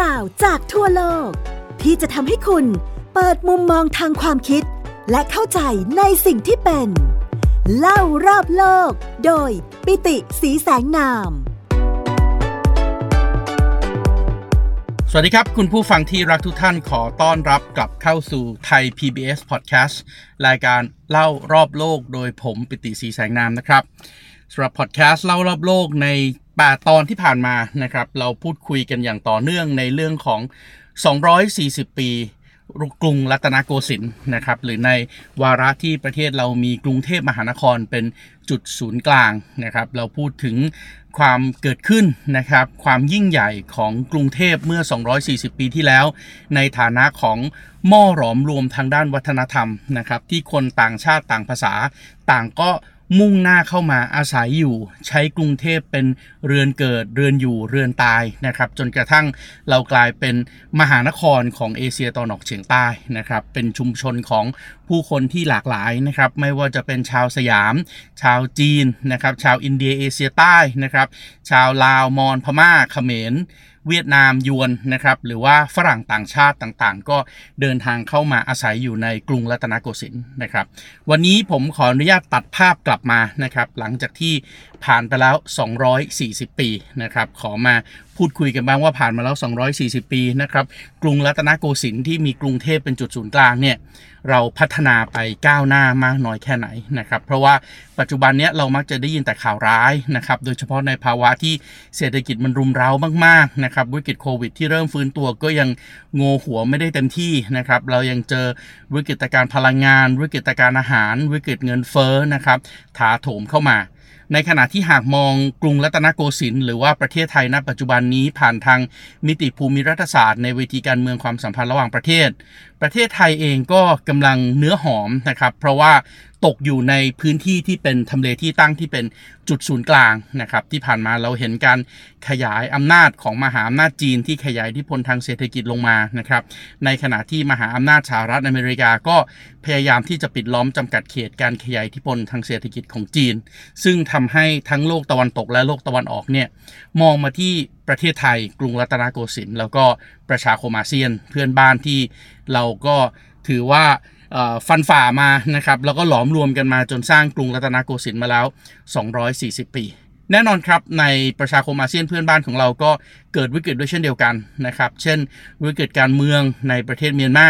ราวจากทั่วโลก ที่จะทำให้คุณเปิดมุมมองทางความคิด และเข้าใจในสิ่งที่เป็น เล่ารอบโลก โดยปิติสีแสงนาม สวัสดีครับ คุณผู้ฟังที่รักทุกท่านขอต้อนรับกลับเข้าสู่ไทย PBS Podcast รายการเล่ารอบโลกโดยผมปิติสีแสงนามนะครับ สำหรับพอดแคสต์เล่ารอบโลกใน8ตอนที่ผ่านมานะครับ เราพูดคุยกันอย่างต่อเนื่องในเรื่องของ 240 ปีกรุงรัตนโกสินทร์นะครับ หรือในวาระที่ประเทศเรามีกรุงเทพมหานครเป็นจุดศูนย์กลางนะครับ เราพูดถึงความเกิดขึ้นนะครับ ความยิ่งใหญ่ของกรุงเทพเมื่อ 240 ปีที่แล้ว ในฐานะของหม้อหลอมรวมทางด้านวัฒนธรรมนะครับ ที่คนต่างชาติต่างภาษาต่างก็ มุ่งหน้าเข้ามาอาศัยอยู่ ใช้กรุงเทพเป็นเรือนเกิดเรือนอยู่เรือนตายนะครับ จนกระทั่งเรากลายเป็นมหานครของเอเชียตะวันออกเฉียงใต้นะครับ เป็นชุมชนของผู้คนที่หลากหลายนะครับ ไม่ว่าจะเป็นชาวสยาม ชาวจีนนะครับ ชาวอินเดียเอเชียใต้นะครับ ชาวลาวมอญพม่าเขมร เวียดนามยวนนะครับหรือว่าฝรั่งต่างชาติต่างๆ ก็เดินทางเข้ามาอาศัยอยู่ในกรุงรัตนโกสินทร์นะครับ วันนี้ผมขออนุญาตตัดภาพกลับมานะครับหลังจากที่ ผ่านไปแล้ว 240 ปีนะครับขอมาพูดคุยกันบ้างว่าผ่านมาแล้ว 240 ปีนะครับกรุงรัตนโกสินทร์ที่มีกรุงเทพเป็นจุดศูนย์กลางเนี่ยเราพัฒนาไปก้าวหน้ามากน้อยแค่ไหนนะครับเพราะว่าปัจจุบันนี้เรามักจะได้ยินแต่ข่าวร้ายนะครับโดยเฉพาะในภาวะที่เศรษฐกิจมันรุมเร้ามากๆนะครับวิกฤตโควิดที่เริ่มฟื้นตัวก็ยังโงหัวไม่ได้เต็มที่นะครับเรายังเจอวิกฤตการพลังงาน วิกฤตการอาหาร วิกฤตเงินเฟ้อนะครับถาโถมเข้ามา ในขณะที่หากมองกรุงรัตนโกสินทร์หรือว่าประเทศไทยณปัจจุบันนี้ผ่านทางมิติภูมิรัฐศาสตร์ในเวทีการเมืองความสัมพันธ์ระหว่างประเทศ ประเทศไทยเองก็กำลังเนื้อหอมนะครับ เพราะว่า ตกอยู่ในพื้นที่ที่เป็นทำเลที่ตั้งที่เป็นจุดศูนย์กลางนะครับที่ผ่านมาเราเห็นการขยายอำนาจของมหาอำนาจจีนที่ขยายอิทธิพลทางเศรษฐกิจลงมานะครับในขณะที่มหาอำนาจสหรัฐอเมริกาก็พยายามที่จะปิดล้อมจำกัดเขตการขยายอิทธิพลทางเศรษฐกิจของจีน ซึ่งทำให้ทั้งโลกตะวันตกและโลกตะวันออกเนี่ยมองมาที่ประเทศไทยกรุงรัตนโกสินทร์แล้วก็ประชาคมอาเซียนเพื่อนบ้านที่เราก็ถือว่า ฟันฝ่ามานะครับแล้วก็หลอมรวมกันมาจนสร้างกรุงรัตนโกสินทร์มาแล้ว 240 ปี แน่นอนครับในประชาคมอาเซียนเพื่อนบ้านของเราก็เกิดวิกฤตด้วยเช่นเดียวกันนะครับ เช่น วิกฤตการเมืองในประเทศเมียนมา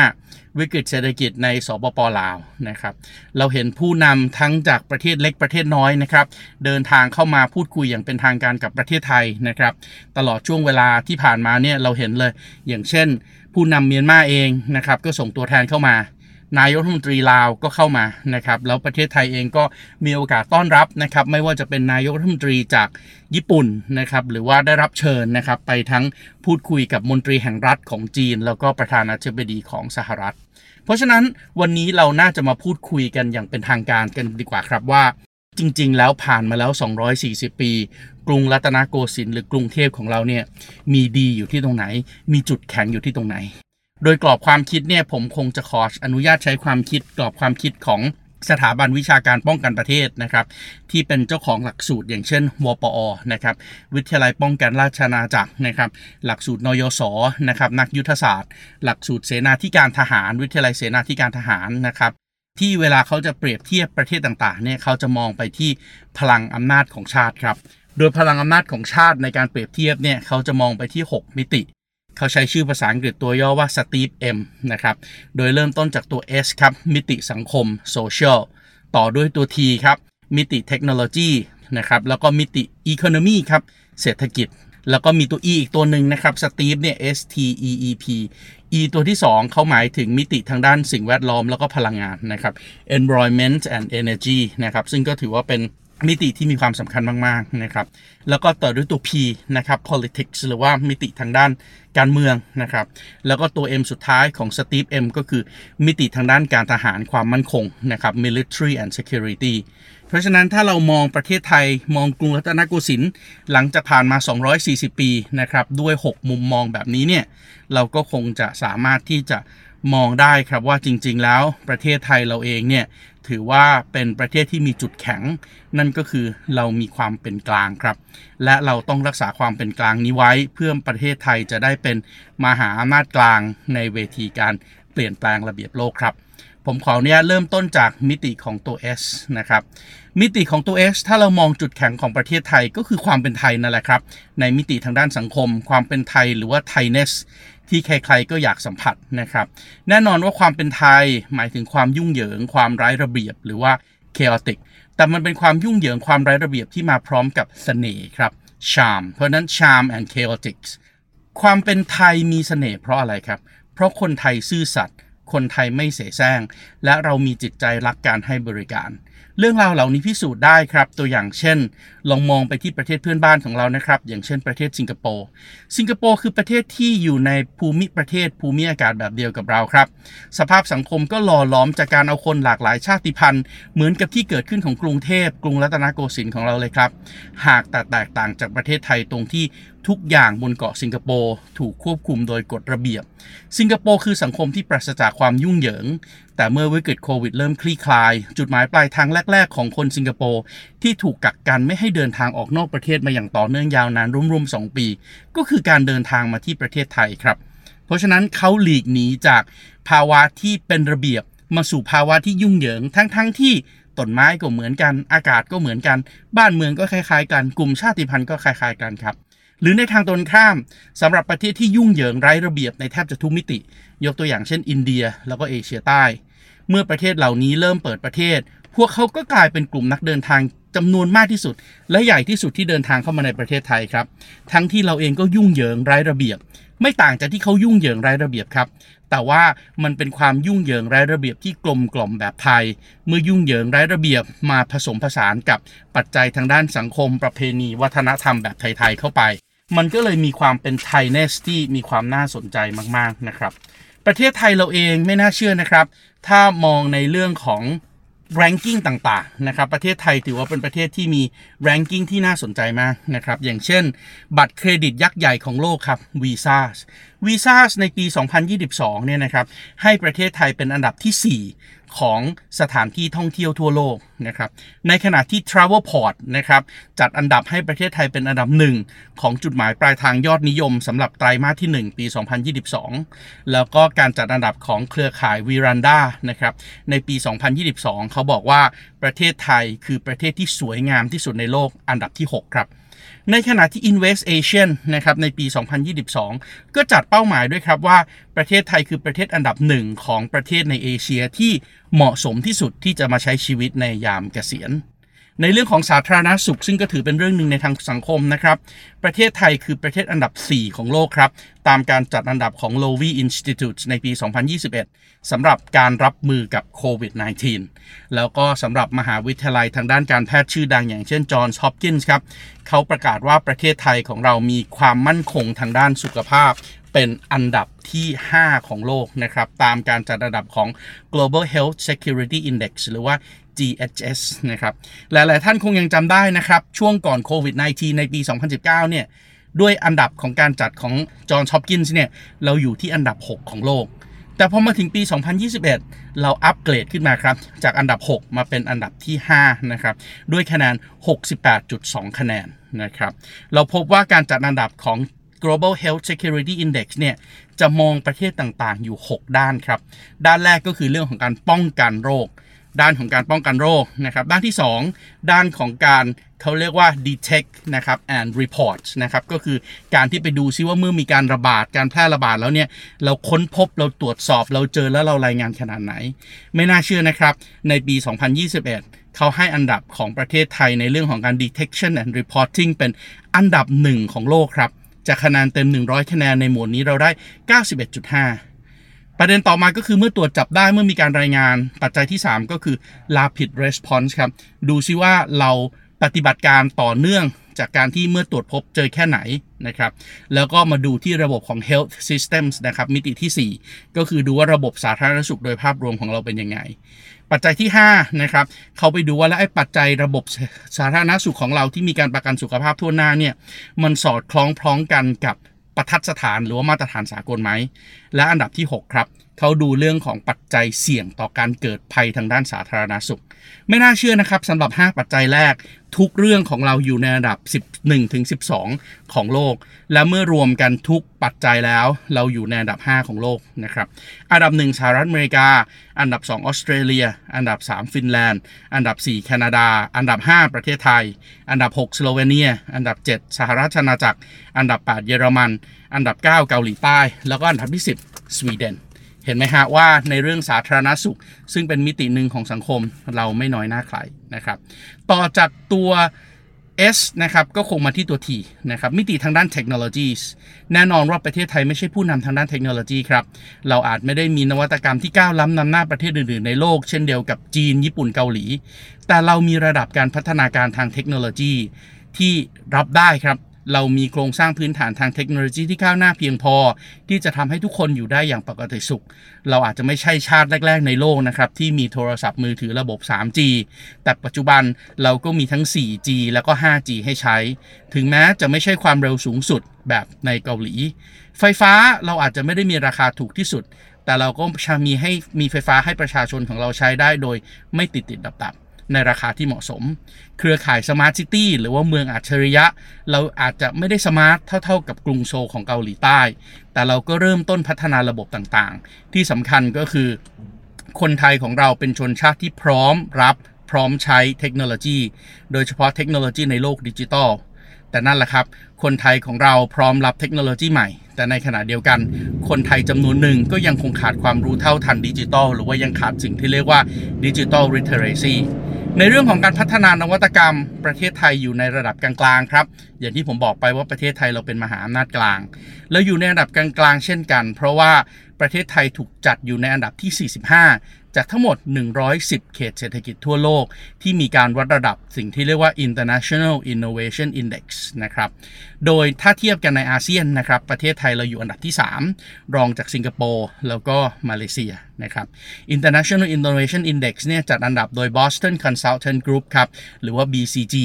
วิกฤตเศรษฐกิจในสปปลาวนะครับ เราเห็นผู้นำทั้งจากประเทศเล็กประเทศน้อยนะครับ เดินทางเข้ามาพูดคุยอย่างเป็นทางการกับประเทศไทยนะครับ ตลอดช่วงเวลาที่ผ่านมาเนี่ยเราเห็นเลย อย่างเช่น ผู้นำเมียนมาเองนะครับก็ส่งตัวแทนเข้ามา นายกรัฐมนตรีลาวก็เข้ามานะครับแล้วประเทศไทยเองก็มีโอกาสต้อนรับนะครับไม่ว่าจะเป็นนายกรัฐมนตรีจากญี่ปุ่นนะครับหรือว่าได้รับเชิญนะครับไปทั้งพูดคุยกับมนตรีแห่งรัฐของจีน แล้วก็ประธานาธิบดีของสหรัฐ เพราะฉะนั้นวันนี้เราน่าจะมาพูดคุยกันอย่างเป็นทางการกันดีกว่าครับว่าจริงๆ แล้วผ่านมาแล้ว 240 ปี กรุงรัตนโกสินทร์หรือกรุงเทพของเราเนี่ยมีดีอยู่ที่ตรงไหน มีจุดแข็งอยู่ที่ตรงไหน โดยกรอบความคิดเนี่ยผมคงจะขออนุญาตใช้ความคิดกรอบความคิดของสถาบันวิชาการป้องกันประเทศนะครับ ที่เป็นเจ้าของหลักสูตรอย่างเช่น วปอนะครับ วิทยาลัยป้องกันราชนาจักรนะครับ หลักสูตรนยศนะครับ นักยุทธศาสตร์ หลักสูตรเสนาธิการทหาร วิทยาลัยเสนาธิการทหารนะครับ ที่เวลาเขาจะเปรียบเทียบประเทศต่างๆเนี่ยเขาจะมองไปที่พลังอำนาจของชาติครับ โดยพลังอำนาจของชาติในการเปรียบเทียบเนี่ยเขาจะมองไปที่ 6 มิติ เขาใช้ชื่อภาษาอังกฤษตัวย่อว่า Steve M นะครับ โดยเริ่มต้นจากตัว S ครับ มิติสังคม social ต่อด้วยตัว T ครับ มิติเทคโนโลยีนะครับ แล้วก็มิติ Economy ครับ เศรษฐกิจ แล้วก็มีตัว E อีกตัวหนึ่งนะครับ Steve เนี่ย S T E E P E ตัวที่ 2 เขาหมายถึงมิติทางด้านสิ่งแวดล้อมแล้วก็พลังงานนะครับ environment and energy นะครับ ซึ่งก็ถือว่าเป็น มิติที่มีความสำคัญมาก ๆ นะครับ แล้วก็ต่อด้วยตัว P นะครับ politics หรือว่ามิติทางด้านการเมืองนะครับ แล้วก็ตัว M สุดท้ายของ Steve M ก็คือมิติทางด้านการทหารความมั่นคงนะครับ military and security เพราะฉะนั้นถ้าเรามองประเทศไทยมองกรุงรัตนโกสินทร์หลังจากผ่านมา 240 ปีนะครับ ด้วย 6 มุมมองแบบนี้เนี่ย เราก็คงจะสามารถที่จะมองได้ครับว่าจริง ๆ แล้วประเทศไทยเราเองเนี่ย ถือว่าเป็นประเทศที่มีจุดแข็ง นั่นก็คือเรามีความเป็นกลางครับ และเราต้องรักษาความเป็นกลางนี้ไว้เพื่อประเทศไทยจะได้เป็นมหาอำนาจกลางในเวทีการเปลี่ยนแปลงระเบียบโลกครับ ผมขอเนี่ยเริ่มต้นจากมิติของตัว S นะครับมิติของตัว S ถ้าเรามองจุดแข็งของประเทศไทยก็คือความเป็นไทยนั่นแหละครับ ในมิติทางด้านสังคม ความเป็นไทยหรือว่าไทยเนส ที่ใครๆก็อยากสัมผัสนะครับ แน่นอนว่าความเป็นไทยหมายถึงความยุ่งเหยิง ความไร้ระเบียบหรือว่า chaotic แต่มันเป็นความยุ่งเหยิงความไร้ระเบียบที่มาพร้อมกับเสน่ห์ครับ charm เพราะนั้น charm and chaotic ความเป็นไทยมีเสน่ห์เพราะอะไรครับ เพราะคนไทยซื่อสัตย์คนไทยไม่เสแสร้ง และเรามีจิตใจรักการให้บริการ เรื่องราวเหล่านี้พิสูจน์ได้ครับ ตัวอย่างเช่น ลองมองไปที่ประเทศเพื่อนบ้านของเรานะครับ อย่างเช่นประเทศสิงคโปร์ สิงคโปร์คือประเทศที่อยู่ในภูมิประเทศภูมิอากาศแบบเดียวกับเราครับ สภาพสังคมก็หล่อหลอมจากการเอาคนหลากหลายชาติพันธุ์ เหมือนกับที่เกิดขึ้นของกรุงเทพกรุงรัตนโกสินทร์ของเราเลยครับ หากแต่แตกต่างจากประเทศไทยตรงที่ ทุกอย่างบนเกาะสิงคโปร์ถูกควบคุมโดยกฎระเบียบ สิงคโปร์คือสังคมที่ปราศจากความยุ่งเหยิง แต่เมื่อวิกฤตโควิดเริ่มคลี่คลาย จุดหมายปลายทางแรก ๆ ของคนสิงคโปร์ที่ถูกกักกันไม่ให้เดินทางออกนอกประเทศมาอย่างต่อเนื่องยาวนานรวมๆ 2 ปี ก็คือการเดินทางมาที่ประเทศไทยครับ เพราะฉะนั้นเขาหลีกหนีจากภาวะที่เป็นระเบียบมาสู่ภาวะที่ยุ่งเหยิง ทั้งๆทที่ต้นไม้ก็เหมือนกัน อากาศก็เหมือนกัน บ้านเมืองก็คล้ายๆ กัน กลุ่มชาติพันธุ์ก็คล้ายๆ กันครับ หรือในทางตรงข้ามสำหรับประเทศที่ยุ่งเหยิงไร้ระเบียบในแทบจะทุกมิติ ยกตัวอย่างเช่น อินเดีย แล้วก็เอเชียใต้ เมื่อประเทศเหล่านี้เริ่มเปิดประเทศ พวกเขาก็กลายเป็นกลุ่มนักเดินทางจำนวนมากที่สุด และใหญ่ที่สุดที่เดินทางเข้ามาในประเทศไทยครับ ทั้งที่เราเองก็ยุ่งเหยิงไร้ระเบียบ ไม่ต่างจากที่เขายุ่งเหยิงไร้ระเบียบครับ แต่ว่ามันเป็นความยุ่งเหยิงไร้ระเบียบที่กลมกล่อมแบบไทย เมื่อยุ่งเหยิงไร้ระเบียบมาผสมผสานกับปัจจัยทางด้านสังคม ประเพณี วัฒนธรรมแบบไทยๆเข้าไป มันก็เลยมีความเป็นไทยเนสที่มีความน่าสนใจมากๆนะครับ ประเทศไทยเราเองไม่น่าเชื่อนะครับ ถ้ามองในเรื่องของแรงกิ้งต่างๆนะครับประเทศไทยถือว่าเป็นประเทศที่มีแรงกิ้งที่น่าสนใจมากนะครับอย่างเช่น บัตรเครดิตยักษ์ใหญ่ของโลกครับ Visa Visa ในปี 2022 เนี่ยนะครับ ให้ประเทศไทยเป็นอันดับที่ 4 ของสถานที่ท่องเที่ยวทั่วโลกนะครับ ในขณะที่ Travelport นะครับ จัดอันดับให้ประเทศไทยเป็นอันดับหนึ่งของจุดหมายปลายทางยอดนิยมสำหรับไตรมาสที่ 1 ปี 2022 แล้วก็การจัดอันดับของเครือข่ายวีรันดานะครับ ในปี 2022 เขาบอกว่าประเทศไทยคือประเทศที่สวยงามที่สุดในโลกอันดับที่ 6 ครับ ในขณะที่ Invest Asian นะครับในปี 2022 ก็จัดเป้าหมายด้วยครับว่าประเทศไทยคือประเทศอันดับหนึ่งของประเทศในเอเชียที่เหมาะสมที่สุดที่จะมาใช้ชีวิตในยามเกษียณ ในเรื่องของสาธารณสุข ซึ่งก็ถือเป็นเรื่องหนึ่งในทางสังคมนะครับ ประเทศไทยคือประเทศอันดับ 4 ของโลกครับ ตามการจัดอันดับของ Lowy Institute ในปี 2021 สำหรับการรับมือกับโควิด -19 แล้วก็สำหรับมหาวิทยาลัยทางด้านการแพทย์ชื่อดังอย่างเช่น Johns Hopkins ครับ เขาประกาศว่าประเทศไทยของเรามีความมั่นคงทางด้านสุขภาพเป็นอันดับที่ 5 ของโลกนะครับ ตามการจัดอันดับของ Global Health Security Index หรือว่า GHS นะครับ หลาย ๆ ท่านคงยังจำได้นะครับ ช่วงก่อนโควิด -19 ในปี 2019 เนี่ย ด้วยอันดับของการจัดของ Johns Hopkins เนี่ย เราอยู่ที่อันดับ 6 ของโลก แต่พอมาถึงปี 2021 เราอัปเกรดขึ้นมาครับ จากอันดับ 6 มาเป็นอันดับที่ 5 นะครับ ด้วยคะแนน 68.2 คะแนนนะครับ เราพบว่าการจัดอันดับของ Global Health Security Index เนี่ยจะมองประเทศต่างๆ อยู่ 6 ด้านครับ ด้านแรกก็คือเรื่องของการป้องกันโรค ด้านของการป้องกันโรคนะครับ ด้านที่ 2 ด้านของการเขาเรียกว่า detect นะครับ and report นะครับ ก็คือการที่ไปดูซิว่าเมื่อมีการระบาด การแพร่ระบาดแล้วเนี่ย เราค้นพบ เราตรวจสอบ เราเจอแล้วเรารายงานขนาดไหน ไม่น่าเชื่อนะครับ ในปี 2021 เขาให้อันดับของประเทศไทยในเรื่องของการ detection and reporting เป็นอันดับหนึ่งของโลกครับ จากคะแนนเต็ม 100 คะแนนในหมวดนี้เราได้ 91.5 ประเด็นต่อมาก็คือเมื่อตรวจจับได้เมื่อมีการรายงาน ปัจจัยที่ 3 ก็คือ rapid response ครับ ดูซิว่าเราปฏิบัติการต่อเนื่องจากการที่เมื่อตรวจพบเจอแค่ไหนนะครับ แล้วก็มาดูที่ระบบของ health systems นะครับมิติที่ 4 ก็คือดูว่าระบบสาธารณสุขโดยภาพรวมของเราเป็นยังไง ปัจจัยที่5นะครับเขาไปดูว่าแล้วไอ้ปัจจัยระบบสาธารณสุขของเราที่มีการประกันสุขภาพทั่วหน้าเนี่ยมันสอดคล้องพร้องกันกับ ประทัดสถานหรือว่ามาตรฐานสากลไหมและอันดับที่ 6 ครับ เขาดูเรื่องของปัจจัยเสี่ยงต่อการเกิดภัยทางด้านสาธารณสุข ไม่น่าเชื่อนะครับสำหรับ 5 ปัจจัยแรก ทุกเรื่องของเราอยู่ในระดับ 11ถึง12 ของโลก และเมื่อรวมกันทุกปัจจัยแล้ว เราอยู่ในอันดับ 5 ของโลกนะครับอันดับ 1 สหรัฐอเมริกา อันดับ 2 ออสเตรเลีย อันดับ 3 ฟินแลนด์ อันดับ 4 แคนาดา อันดับ 5 ประเทศไทย อันดับ 6 สโลเวเนีย อันดับ 7 สหราชอาณาจักร อันดับ 8 เยอรมัน อันดับ 9 เกาหลีใต้ แล้วก็อันดับที่ 10 สวีเดน เห็นไหมฮะว่าในเรื่องสาธารณสุข ซึ่งเป็นมิติหนึ่งของสังคมเราไม่น้อยหน้าใครนะครับต่อจากตัว S นะครับก็คงมาที่ตัว T นะครับมิติทางด้านเทคโนโลยีแน่นอนว่าประเทศไทยไม่ใช่ผู้นำทางด้านเทคโนโลยีครับ เราอาจไม่ได้มีนวัตกรรมที่ก้าวล้ำนำหน้าประเทศอื่นๆในโลก เช่นเดียวกับจีนญี่ปุ่นเกาหลี แต่เรามีระดับการพัฒนาการทางเทคโนโลยีที่รับได้ครับ เรามีโครงสร้างพื้นฐานทางเทคโนโลยีที่ก้าวหน้าเพียงพอ ที่จะทำให้ทุกคนอยู่ได้อย่างปกติสุข เราอาจจะไม่ใช่ชาติแรก ๆ ในโลกนะครับ ที่มีโทรศัพท์มือถือระบบ 3G แต่ปัจจุบันเราก็มีทั้ง 4G แล้วก็ 5G ให้ใช้ ถึงแม้จะไม่ใช่ความเร็วสูงสุดแบบในเกาหลี ไฟฟ้าเราอาจจะไม่ได้มีราคาถูกที่สุด แต่เราก็มีให้มีไฟฟ้าให้ประชาชนของเราใช้ได้โดยไม่ติดติดดับดับ ในราคาที่เหมาะสม เครือข่าย smart city หรือว่าเมืองอัจฉริยะ เราอาจจะไม่ได้ smart เท่าๆกับกรุงโซลของเกาหลีใต้ แต่เราก็เริ่มต้นพัฒนาระบบต่างๆ ที่สำคัญก็คือ คนไทยของเราเป็นชนชาติที่พร้อมรับพร้อมใช้เทคโนโลยี โดยเฉพาะเทคโนโลยีในโลกดิจิตอล แต่นั่นแหละครับ คนไทยของเราพร้อมรับเทคโนโลยีใหม่ แต่ในขณะเดียวกัน คนไทยจำนวนหนึ่งก็ยังคงขาดความรู้เท่าทันดิจิตอลหรือว่ายังขาดสิ่งที่เรียกว่า digital literacy ในเรื่องของการพัฒนานวัตกรรม ประเทศไทยอยู่ในระดับกลางๆครับ อย่างที่ผมบอกไปว่าประเทศไทยเราเป็นมหาอำนาจกลาง แล้วอยู่ในระดับกลางๆเช่นกัน เพราะว่าประเทศไทยถูกจัดอยู่ในอันดับที่ 45 จากทั้งหมด 110 เขตเศรษฐกิจทั่วโลก ที่มีการวัดระดับสิ่งที่เรียกว่า International Innovation Index นะครับ โดยถ้าเทียบกันในอาเซียนนะครับ ประเทศไทยเราอยู่อันดับที่ 3 รองจากสิงคโปร์แล้วก็มาเลเซีย นะครับ International Innovation Index เนี่ยจัดอันดับโดย Boston Consultant Group ครับหรือว่า BCG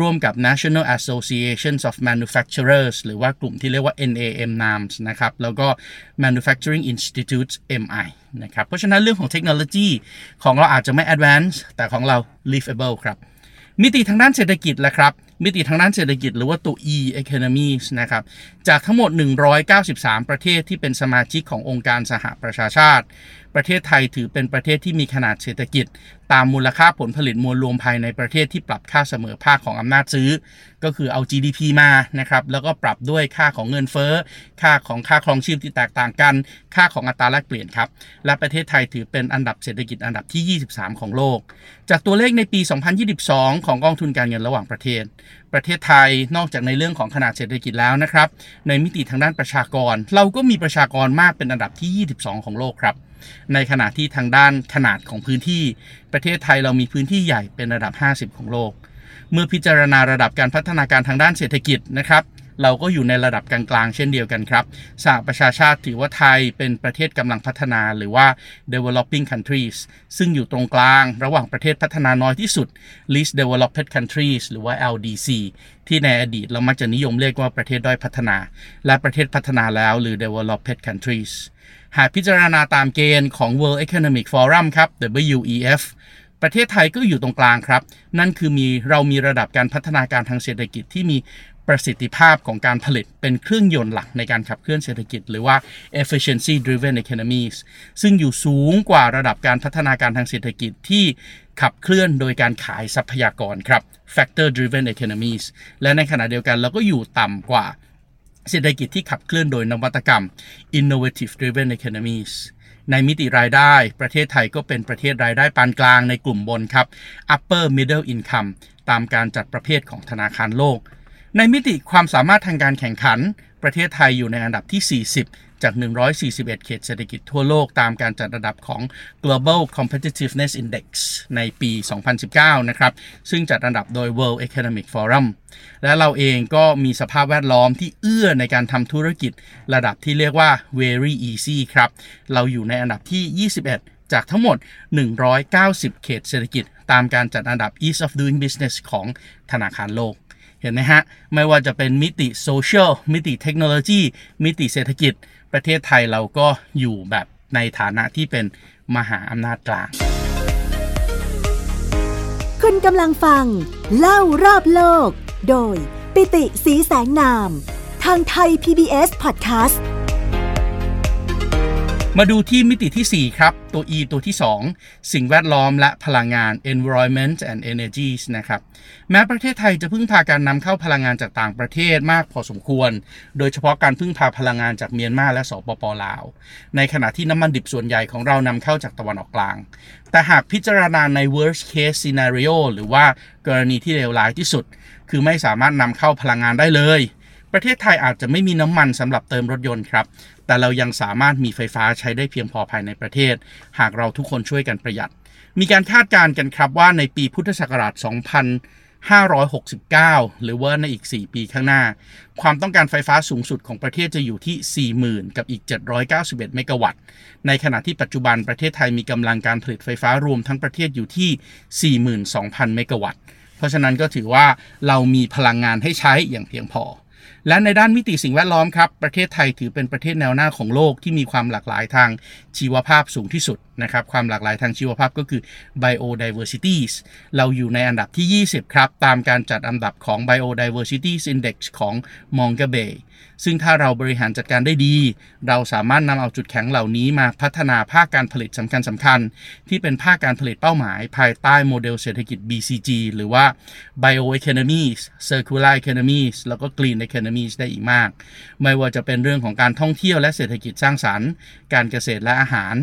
ร่วมกับ National Associations of Manufacturers หรือว่ากลุ่มที่เรียกว่า NAM NAMS นะครับแล้วก็ Manufacturing Institutes MI นะครับเพราะฉะนั้นเรื่องของเทคโนโลยีของเราอาจจะไม่ advanced แต่ของเรา livable ครับมิติทางด้านเศรษฐกิจแหละครับ มิติทางด้านเศรษฐกิจหรือว่าตัว e economies นะครับ จากทั้งหมด 193 ประเทศที่เป็นสมาชิกขององค์การสหประชาชาติ ประเทศไทยถือเป็นประเทศที่มีขนาดเศรษฐกิจ ตามมูลค่าผลผลิตมวลรวมภายในประเทศที่ปรับค่าเสมอภาคของอำนาจซื้อ ก็คือเอา GDP มานะครับแล้วก็ปรับด้วยค่าของเงินเฟ้อ ค่าของค่าครองชีพที่แตกต่างกัน ค่าของอัตราแลกเปลี่ยนครับและประเทศไทยถือเป็นอันดับเศรษฐกิจอันดับที่ 23 ของโลก จากตัวเลขในปี 2022 ของกองทุนการเงินระหว่างประเทศประเทศไทยนอกจากในเรื่องของขนาดเศรษฐกิจแล้วนะครับ ในมิติทางด้านประชากร เราก็มีประชากรมากเป็นอันดับที่ 22 ของโลกครับ ในขณะที่ทางด้านขนาดของพื้นที่ประเทศไทยเรามีพื้นที่ใหญ่เป็นระดับ 50 ของโลก เมื่อพิจารณาระดับการพัฒนาการทางด้านเศรษฐกิจนะครับ เราก็อยู่ในระดับกลางๆ เช่นเดียวกันครับสหประชาชาติถือว่าไทยเป็นประเทศกำลังพัฒนาหรือว่า developing countries ซึ่งอยู่ตรงกลางระหว่างประเทศพัฒนาน้อยที่สุด least developed countries หรือว่า LDC ที่ในอดีตเรามักจะนิยมเรียกว่าประเทศด้อยพัฒนา และประเทศพัฒนาแล้วหรือ developed countries หากพิจารณาตามเกณฑ์ของ World Economic Forum ครับ WEF ประเทศไทยก็อยู่ตรงกลางครับ นั่นคือมีเรามีระดับการพัฒนาการทางเศรษฐกิจที่มี ประสิทธิภาพของการผลิตเป็นเครื่องยนต์หลักในการขับเคลื่อนเศรษฐกิจ หรือว่า efficiency driven economies ซึ่งอยู่สูงกว่าระดับการพัฒนาการทางเศรษฐกิจที่ขับเคลื่อนโดยการขายทรัพยากรครับ factor driven economies และในขณะเดียวกันเราก็อยู่ต่ำกว่าเศรษฐกิจที่ขับเคลื่อนโดยนวัตกรรม innovative driven economies ในมิติรายได้ ประเทศไทยก็เป็นประเทศรายได้ปานกลางในกลุ่มบนครับ upper middle income ตามการจัดประเภทของธนาคารโลก ในมิติความสามารถทางการแข่งขัน ประเทศไทยอยู่ในอันดับที่ 40 จาก 141 เขตเศรษฐกิจทั่วโลกตามการจัดระดับของ Global Competitiveness Index ในปี 2019 นะครับ ซึ่งจัดอันดับโดย World Economic Forum และเราเองก็มีสภาพแวดล้อมที่เอื้อในการทำธุรกิจระดับที่เรียกว่า very easy ครับ เราอยู่ในอันดับที่ 21จากทั้งหมด 190 เขตเศรษฐกิจ ตามการจัดอันดับ ease of doing business ของธนาคารโลก เห็นไหมฮะ ไม่ว่าจะเป็นมิติโซเชียลมิติเทคโนโลยีมิติเศรษฐกิจ ประเทศไทยเราก็อยู่แบบในฐานะที่เป็นมหาอำนาจกลาง คุณกำลังฟัง เล่ารอบโลก โดยปิติสีแสงนาม ทางไทย PBS Podcast มาดูที่มิติที่ 4 ครับ ตัว E ตัวที่ 2 สิ่งแวดล้อมและพลังงาน environment and energies นะครับ แม้ประเทศไทยจะพึ่งพาการนำเข้าพลังงานจากต่างประเทศมากพอสมควร โดยเฉพาะการพึ่งพาพลังงานจากเมียนมาและสปปลาว ในขณะที่น้ำมันดิบส่วนใหญ่ของเรานำเข้าจากตะวันออกกลาง แต่หากพิจารณาใน worst case scenario หรือว่ากรณีที่เลวร้ายที่สุด คือไม่สามารถนำเข้าพลังงานได้เลย ประเทศไทยอาจจะไม่มีน้ำมันสำหรับเติมรถยนต์ครับ แต่เรายังสามารถมีไฟฟ้าใช้ได้เพียงพอภายในประเทศ หากเราทุกคนช่วยกันประหยัด มีการคาดการณ์กันครับว่าในปีพุทธศักราช 2569 หรือว่าในอีก 4 ปีข้างหน้า ความต้องการไฟฟ้าสูงสุดของประเทศจะอยู่ที่ 40,000 กับอีก 791 เมกะวัตต์ ในขณะที่ปัจจุบันประเทศไทยมีกำลังการผลิตไฟฟ้ารวมทั้งประเทศอยู่ที่ 42,000 เมกะวัตต์ เพราะฉะนั้นก็ถือว่าเรามีพลังงานให้ใช้อย่างเพียงพอ และในด้านมิติสิ่งแวดล้อมครับ ประเทศไทยถือเป็นประเทศแนวหน้าของโลกที่มีความหลากหลายทางชีวภาพสูงที่สุดนะครับความหลากหลายทางชีวภาพก็คือ biodiversities เราอยู่ในอันดับที่ 20 ครับ ตามการจัดอันดับของ biodiversities index ของ m o n g a b a y ซึ่งถ้าเราบริหารจัดการได้ดี เราสามารถนำเอาจุดแข็งเหล่านี้มาพัฒนาภาคการผลิตสำคัญสำคัญ ที่เป็นภาคการผลิตเป้าหมาย ภายใต้โมเดลเศรษฐกิจ BCG หรือว่า bioeconomies circular economies แล้วก็ green economies ได้อีกมาก ไม่ว่าจะเป็นเรื่องของการท่องเที่ยวและเศรษฐกิจสร้างสรรค์ การเกษตรและอาหาร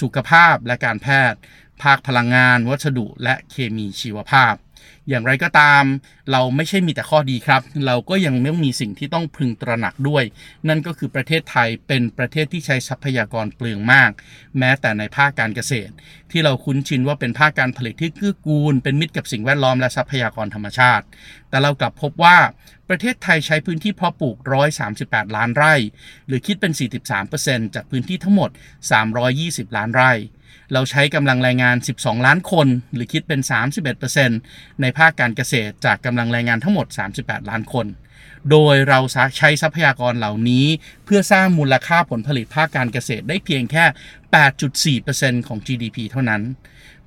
สุขภาพาพและการแพทย์ ภาคพลังงาน วัสดุ และเคมีชีวภาพ อย่างไรก็ตาม เราไม่ใช่มีแต่ข้อดีครับ เราก็ยังต้องมีสิ่งที่ต้องพึงตระหนักด้วย นั่นก็คือประเทศไทยเป็นประเทศที่ใช้ทรัพยากรเปลืองมาก แม้แต่ในภาคการเกษตร ที่เราคุ้นชินว่าเป็นภาคการผลิตที่เกื้อกูล เป็นมิตรกับสิ่งแวดล้อมและทรัพยากรธรรมชาติ แต่เรากลับพบว่าประเทศไทยใช้พื้นที่เพาะปลูก 138 ล้านไร่ หรือคิดเป็น 43%จากพื้นที่ทั้งหมด 320 ล้านไร่ เราใช้กำลังแรงงาน 12 ล้านคน หรือคิดเป็น 31%ในภาคการเกษตรจากกำลังแรงงานทั้งหมด 38 ล้านคน โดยเราใช้ทรัพยากรเหล่านี้ เพื่อสร้างมูลค่าผลผลิตภาคการเกษตรได้เพียงแค่ 8.4%ของ GDP เท่านั้น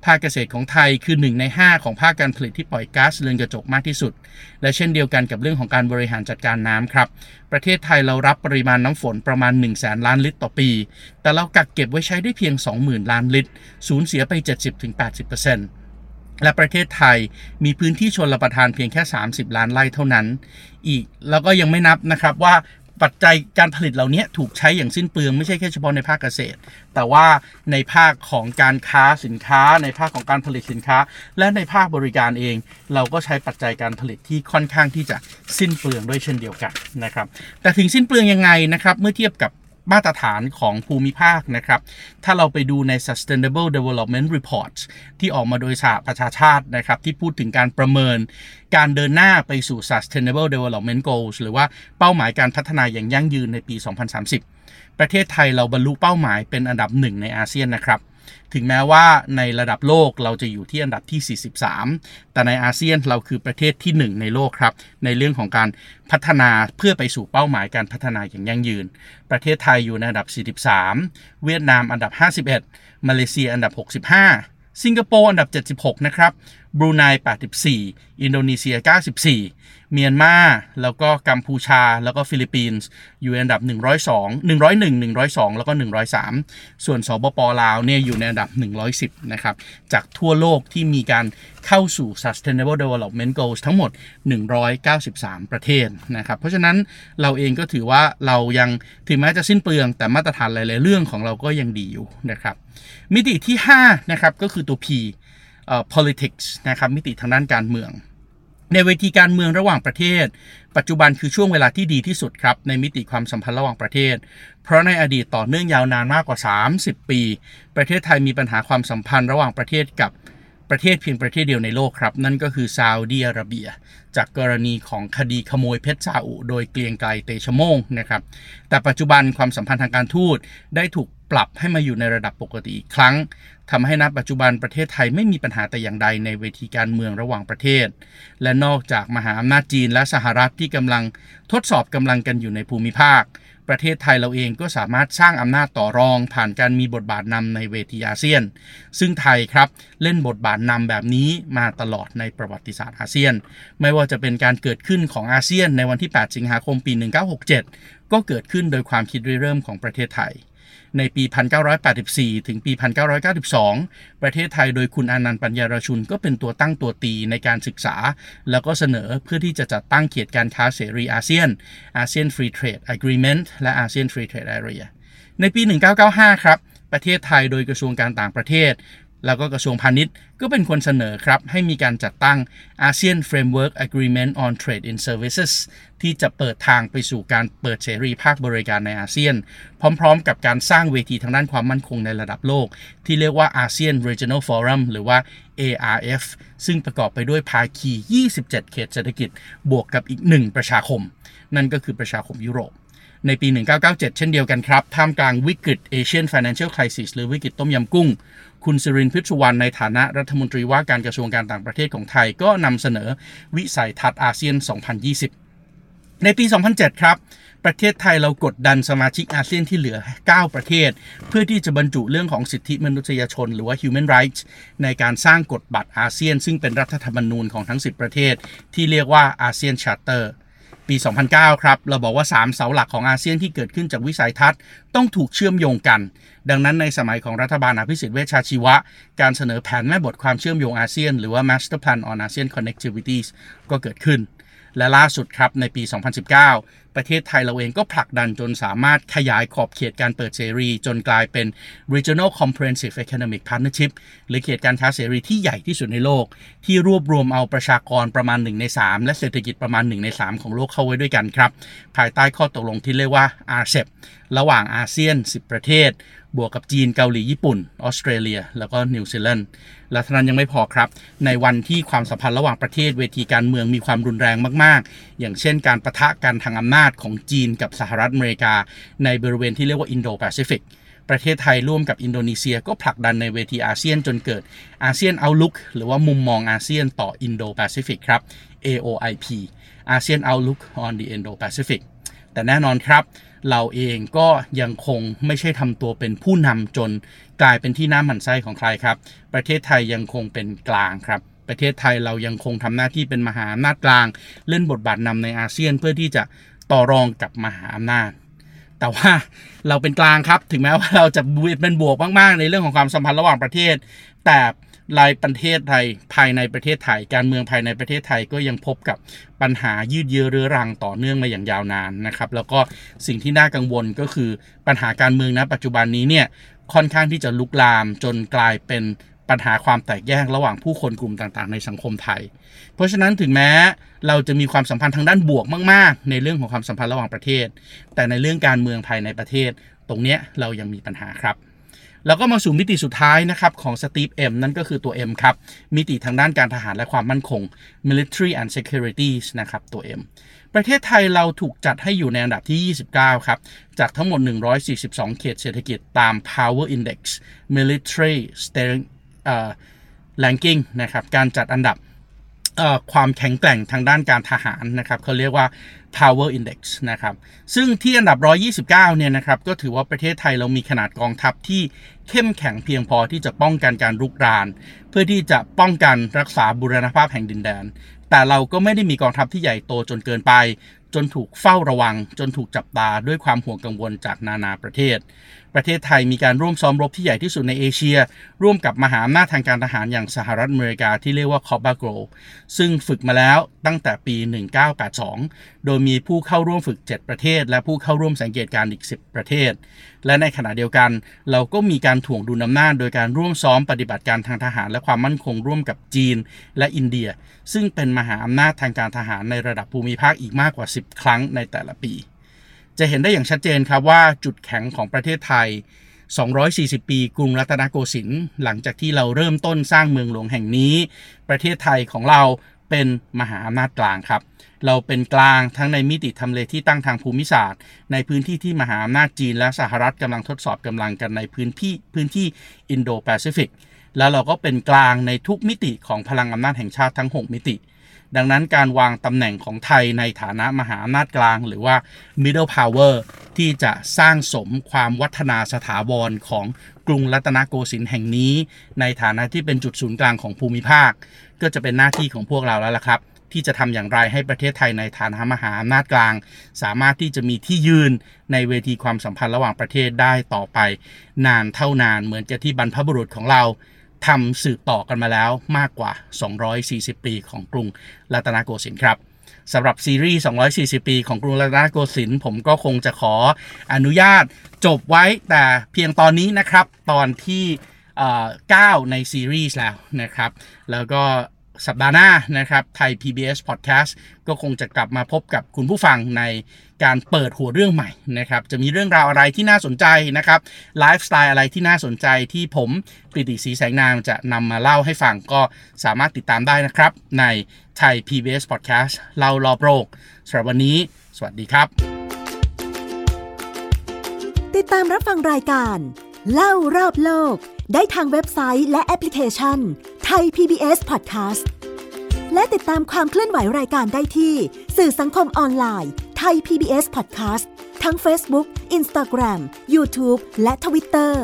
ภาคเกษตรของไทยคือ 1 ใน 5 ของภาคการผลิตที่ปล่อยก๊าซเรือนกระจกมากที่สุด และเช่นเดียวกันกับเรื่องของการบริหารจัดการน้ำครับ ประเทศไทยเรารับปริมาณน้ำฝนประมาณ 1 0 0 0 0แสนล้านลิตรต่อปี แต่เรากักเก็บไว้ใช้ได้เพียง 20,000 ล้านลิตร สูญเสียไป 70-80%และประเทศไทยมีพื้นที่ชนรับประทานเพียงแค่ 30 ล้านไร่เท่านั้น อีกแล้วก็ยังไม่นับนะครับว่า ปัจจัยการผลิตเหล่านี้ถูกใช้อย่างสิ้นเปลืองไม่ใช่แค่เฉพาะในภาคเกษตร แต่ว่าในภาคของการค้าสินค้า ในภาคของการผลิตสินค้า และในภาคบริการเอง เราก็ใช้ปัจจัยการผลิตที่ค่อนข้างที่จะสิ้นเปลืองด้วยเช่นเดียวกันนะครับแต่ถึงสิ้นเปลืองยังไงนะครับเมื่อเทียบกับ มาตรฐานของภูมิภาคนะครับ ถ้าเราไปดูใน Sustainable Development Report ที่ออกมาโดยสหประชาชาตินะครับ ที่พูดถึงการประเมิน การเดินหน้าไปสู่ Sustainable Development Goals หรือว่าเป้าหมายการพัฒนาอย่างยั่งยืนในปี 2030 ประเทศไทยเราบรรลุเป้าหมายเป็นอันดับหนึ่งในอาเซียนนะครับ ถึงแม้ว่าในระดับโลกเราจะอยู่ที่อันดับที่ 43 แต่ในอาเซียนเราคือประเทศที่ 1 ในโลกครับ ในเรื่องของการพัฒนาเพื่อไปสู่เป้าหมายการพัฒนาอย่างยั่งยืน ประเทศไทยอยู่ในอันดับ 43 เวียดนามอันดับ 51 มาเลเซียอันดับ 65 สิงคโปร์อันดับ 76 นะครับ บรูไน 84 อินโดนีเซีย 94 เมียนมา แล้วก็กัมพูชา แล้วก็ฟิลิปปินส์ อยู่อันดับ 102 101 102 แล้วก็ 103 ส่วนสปป.ลาวเนี่ยอยู่ในอันดับ 110 นะครับ จากทั่วโลกที่มีการเข้าสู่ Sustainable Development Goals ทั้งหมด 193 ประเทศนะครับ เพราะฉะนั้นเราเองก็ถือว่าเรายังถึงแม้จะสิ้นเปลือง แต่มาตรฐานหลาย ๆ เรื่องของเราก็ยังดีอยู่นะครับ มิติที่ 5 นะครับ ก็คือตัว P politics นะครับ มิติทางด้านการเมือง ในเวทีการเมืองระหว่างประเทศ ปัจจุบันคือช่วงเวลาที่ดีที่สุดครับ ในมิติความสัมพันธ์ระหว่างประเทศ เพราะในอดีตต่อเนื่องยาวนานมากกว่า 30 ปี ประเทศไทยมีปัญหาความสัมพันธ์ระหว่างประเทศกับประเทศเพียงประเทศเดียวในโลกครับ นั่นก็คือซาอุดีอาระเบีย จากกรณีของคดีขโมยเพชรซาอุโดยเกลียงไกลเตชโมงนะครับ แต่ปัจจุบันความสัมพันธ์ทางการทูตได้ถูกปรับให้มาอยู่ในระดับปกติอีกครั้ง ทำให้ณปัจจุบันประเทศไทยไม่มีปัญหาแต่อย่างใดในเวทีการเมืองระหว่างประเทศ และนอกจากมหาอำนาจจีนและสหรัฐที่กำลังทดสอบกำลังกันอยู่ในภูมิภาค ประเทศไทยเราเองก็สามารถสร้างอำนาจต่อรอง ผ่านการมีบทบาทนำในเวทีอาเซียน ซึ่งไทยครับเล่นบทบาทนำแบบนี้มาตลอดในประวัติศาสตร์อาเซียน ไม่ว่าจะเป็นการเกิดขึ้นของอาเซียนในวันที่ 8 สิงหาคมปี 1967 ก็เกิดขึ้นโดยความคิดริเริ่มของประเทศไทย ในปี 1984 ถึงปี 1992 ประเทศไทยโดยคุณอนันต์ปัญญารชุนก็เป็นตัวตั้งตัวตีในการศึกษา แล้วก็เสนอเพื่อที่จะจัดตั้งเขตการค้าเสรีอาเซียนASEAN Free Trade Agreement และ ASEAN Free Trade Area ในปี 1995 ครับประเทศไทยโดยกระทรวงการต่างประเทศ แล้วก็กระทรวงพาณิชย์ก็เป็นคนเสนอครับ ให้มีการจัดตั้ง ASEAN Framework Agreement on Trade in Services ที่จะเปิดทางไปสู่การเปิดเสรีภาคบริการในอาเซียน พร้อมๆ กับการสร้างเวทีทางด้านความมั่นคงในระดับโลก ที่เรียกว่า ASEAN Regional Forum หรือว่า ARF ซึ่งประกอบไปด้วยภาคี 27 เขตเศรษฐกิจ บวกกับอีกหนึ่งประชาคม นั่นก็คือประชาคมยุโรปในปี 1997 เช่นเดียวกันครับ ท่ามกลางวิกฤต Asian Financial Crisis หรือวิกฤตต้มยำกุ้ง คุณสิรินพิชวันในฐานะรัฐมนตรีว่าการกระทรวงการต่างประเทศของไทยก็นำเสนอวิสัยทัศน์อาเซียน 2020 ในปี 2007 ครับ ประเทศไทยเรากดดันสมาชิกอาเซียนที่เหลือ 9 ประเทศ เพื่อที่จะบรรจุเรื่องของสิทธิมนุษยชน หรือว่า human rights ในการสร้างกฎบัตรอาเซียน ซึ่งเป็นรัฐธรรมนูญของทั้ง 10 ประเทศ ที่เรียกว่าอาเซียนชาร์เตอร์ ปี 2009 ครับ เราบอกว่า 3 เสาหลักของอาเซียนที่เกิดขึ้นจากวิสัยทัศน์ต้องถูกเชื่อมโยงกัน ดังนั้นในสมัยของรัฐบาลอภิสิทธิ์เวชชาชีวะ การเสนอแผนแม่บทความเชื่อมโยงอาเซียน หรือว่า Master Plan on ASEAN Connectivities ก็เกิดขึ้น และล่าสุดครับในปี 2019 ประเทศไทยเราเองก็ผลักดันจนสามารถขยายขอบเขตการเปิดเสรี จนกลายเป็น Regional Comprehensive Economic Partnership หรือเขตการค้าเสรีที่ใหญ่ที่สุดในโลก ที่รวบรวมเอาประชากรประมาณ 1 ใน 3 และเศรษฐกิจประมาณ 1 ใน 3 ของโลกเข้าไว้ด้วยกันครับ ภายใต้ข้อตกลงที่เรียกว่า RCEP ระหว่างอาเซียน 10 ประเทศ บวกกับจีนเกาหลีญี่ปุ่นออสเตรเลีย แล้วก็นิวซีแลนด์ และเท่านั้นยังไม่พอครับ ในวันที่ความสัมพันธ์ระหว่างประเทศเวทีการเมืองมีความรุนแรงมาก ๆ อย่างเช่นการปะทะกันทางอำนาจของจีนกับสหรัฐอเมริกา ในบริเวณที่เรียกว่าอินโดแปซิฟิกประเทศไทยร่วมกับอินโดนีเซียก็ผลักดันในเวทีอาเซียนจนเกิด ASEAN Outlook หรือว่ามุมมองอาเซียนต่ออินโดแปซิฟิกครับ AOIP ASEAN Outlook on the Indo-Pacific แต่แน่นอนครับ เราเองก็ยังคงไม่ใช่ทำตัวเป็นผู้นำจนกลายเป็นที่น่าหมั่นไส้ของใครครับ ประเทศไทยยังคงเป็นกลางครับ ประเทศไทยเรายังคงทำหน้าที่เป็นมหาอำนาจกลาง เล่นบทบาทนำในอาเซียนเพื่อที่จะต่อรองกับมหาอำนาจแต่ว่าเราเป็นกลางครับ ถึงแม้ว่าเราจะเป็นบวกมากๆ ในเรื่องของความสัมพันธ์ระหว่างประเทศ แต่ รายประเทศไทยภายในประเทศไทย การเมืองภายในประเทศไทยก็ยังพบกับปัญหายืดเยื้อเรื้อรังต่อเนื่องมาอย่างยาวนานนะครับ แล้วก็สิ่งที่น่ากังวลก็คือปัญหาการเมืองนะปัจจุบันนี้เนี่ยค่อนข้างที่จะลุกลามจนกลายเป็นปัญหาความแตกแยกระหว่างผู้คนกลุ่มต่างๆ ในสังคมไทย เพราะฉะนั้นถึงแม้เราจะมีความสัมพันธ์ทางด้านบวกมาก ๆ ในเรื่องของความสัมพันธ์ระหว่างประเทศ แต่ในเรื่องการเมืองภายในประเทศ ตรงเนี้ยเรายังมีปัญหาครับ แล้วก็มาสู่มิติสุดท้ายนะครับของสตีฟเอ็มนั่นก็คือตัว M ครับ มิติทางด้านการทหารและความมั่นคง military and security นะครับตัว M ประเทศไทยเราถูกจัดให้อยู่ในอันดับที่ 29 ครับ จากทั้งหมด 142 เขตเศรษฐกิจตาม Power Index Military Steering Ranking นะครับการจัดอันดับความแข็งแกร่งทางด้านการทหารนะครับเขาเรียกว่า Power Index นะครับซึ่งที่อันดับ 129 เนี่ยนะครับก็ถือว่าประเทศไทยเรามีขนาดกองทัพที่เข้มแข็งเพียงพอที่จะป้องกันการรุกราน เพื่อที่จะป้องกันรักษาบุรณภาพแห่งดินแดน แต่เราก็ไม่ได้มีกองทัพที่ใหญ่โตจนเกินไป จนถูกเฝ้าระวัง จนถูกจับตาด้วยความห่วงกังวลจากนานาประเทศ ประเทศไทยมีการร่วมซ้อมรบที่ใหญ่ที่สุดในเอเชีย ร่วมกับมหาอำนาจทางการทหารอย่างสหรัฐอเมริกาที่เรียกว่าคอบบาโกรซึ่งฝึกมาแล้วตั้งแต่ปี 1982 โดยมีผู้เข้าร่วมฝึก 7 ประเทศ และผู้เข้าร่วมสังเกตการอีก 10 ประเทศ และในขณะเดียวกัน เราก็มีการถ่วงดุลอำนาจโดยการร่วมซ้อมปฏิบัติการทางทหาร และความมั่นคงร่วมกับจีนและอินเดีย ซึ่งเป็นมหาอำนาจทางการทหารในระดับภูมิภาคอีกมากกว่า 10ครั้งในแต่ละปี จะเห็นได้อย่างชัดเจนครับว่าจุดแข็งของประเทศไทย 240 ปีกรุงรัตนโกสินทร์หลังจากที่เราเริ่มต้นสร้างเมืองหลวงแห่งนี้ ประเทศไทยของเราเป็นมหาอำนาจกลางครับ เราเป็นกลางทั้งในมิติทำเลที่ตั้งทางภูมิศาสตร์ ในพื้นที่ที่มหาอำนาจจีนและสหรัฐกำลังทดสอบกำลังกันในพื้นที่พื้นที่อินโดแปซิฟิก แล้วเราก็เป็นกลางในทุกมิติของพลังอำนาจแห่งชาติทั้ง 6 มิติ ดังนั้นการวางตำแหน่งของไทยในฐานะมหาอำนาจกลาง หรือว่า middle power ที่จะสร้างสมความวัฒนาสถาวรของกรุงรัตนโกสินทร์แห่งนี้ ในฐานะที่เป็นจุดศูนย์กลางของภูมิภาค ก็จะเป็นหน้าที่ของพวกเราแล้วล่ะครับ ที่จะทำอย่างไรให้ประเทศไทยในฐานะมหาอำนาจกลาง สามารถที่จะมีที่ยืนในเวทีความสัมพันธ์ระหว่างประเทศได้ต่อไป นานเท่านานเหมือนกับที่บรรพบุรุษของเรา ทำสืบต่อกันมาแล้วมากกว่า 240 ปีของกรุงรัตนโกสินทร์ครับสำหรับซีรีส์ 240 ปีของกรุงรัตนโกสินทร์ผมก็คงจะขออนุญาตจบไว้แต่เพียงตอนนี้นะครับ ตอนที่ 9 ในซีรีส์แล้วนะครับ แล้วก็ สัปดาห์หน้านะครับไทย PBS Podcast ก็คงจะกลับมาพบกับคุณผู้ฟังในการเปิดหัวเรื่องใหม่นะครับจะมีเรื่องราวอะไรที่น่าสนใจนะครับไลฟ์สไตล์อะไรที่น่าสนใจที่ผมปริติศรีแสงนามจะนำมาเล่าให้ฟังก็สามารถติดตามได้นะครับในไทย PBS Podcast เล่ารอบโลกสำหรับวันนี้ สวัสดีครับ ติดตามรับฟังรายการ เล่ารอบโลก ได้ทางเว็บไซต์และแอปพลิเคชันไทย PBS Podcast และติดตามความเคลื่อนไหวรายการได้ที่ สื่อสังคมออนไลน์ไทย PBS Podcast ทั้ง Facebook Instagram YouTube และ Twitter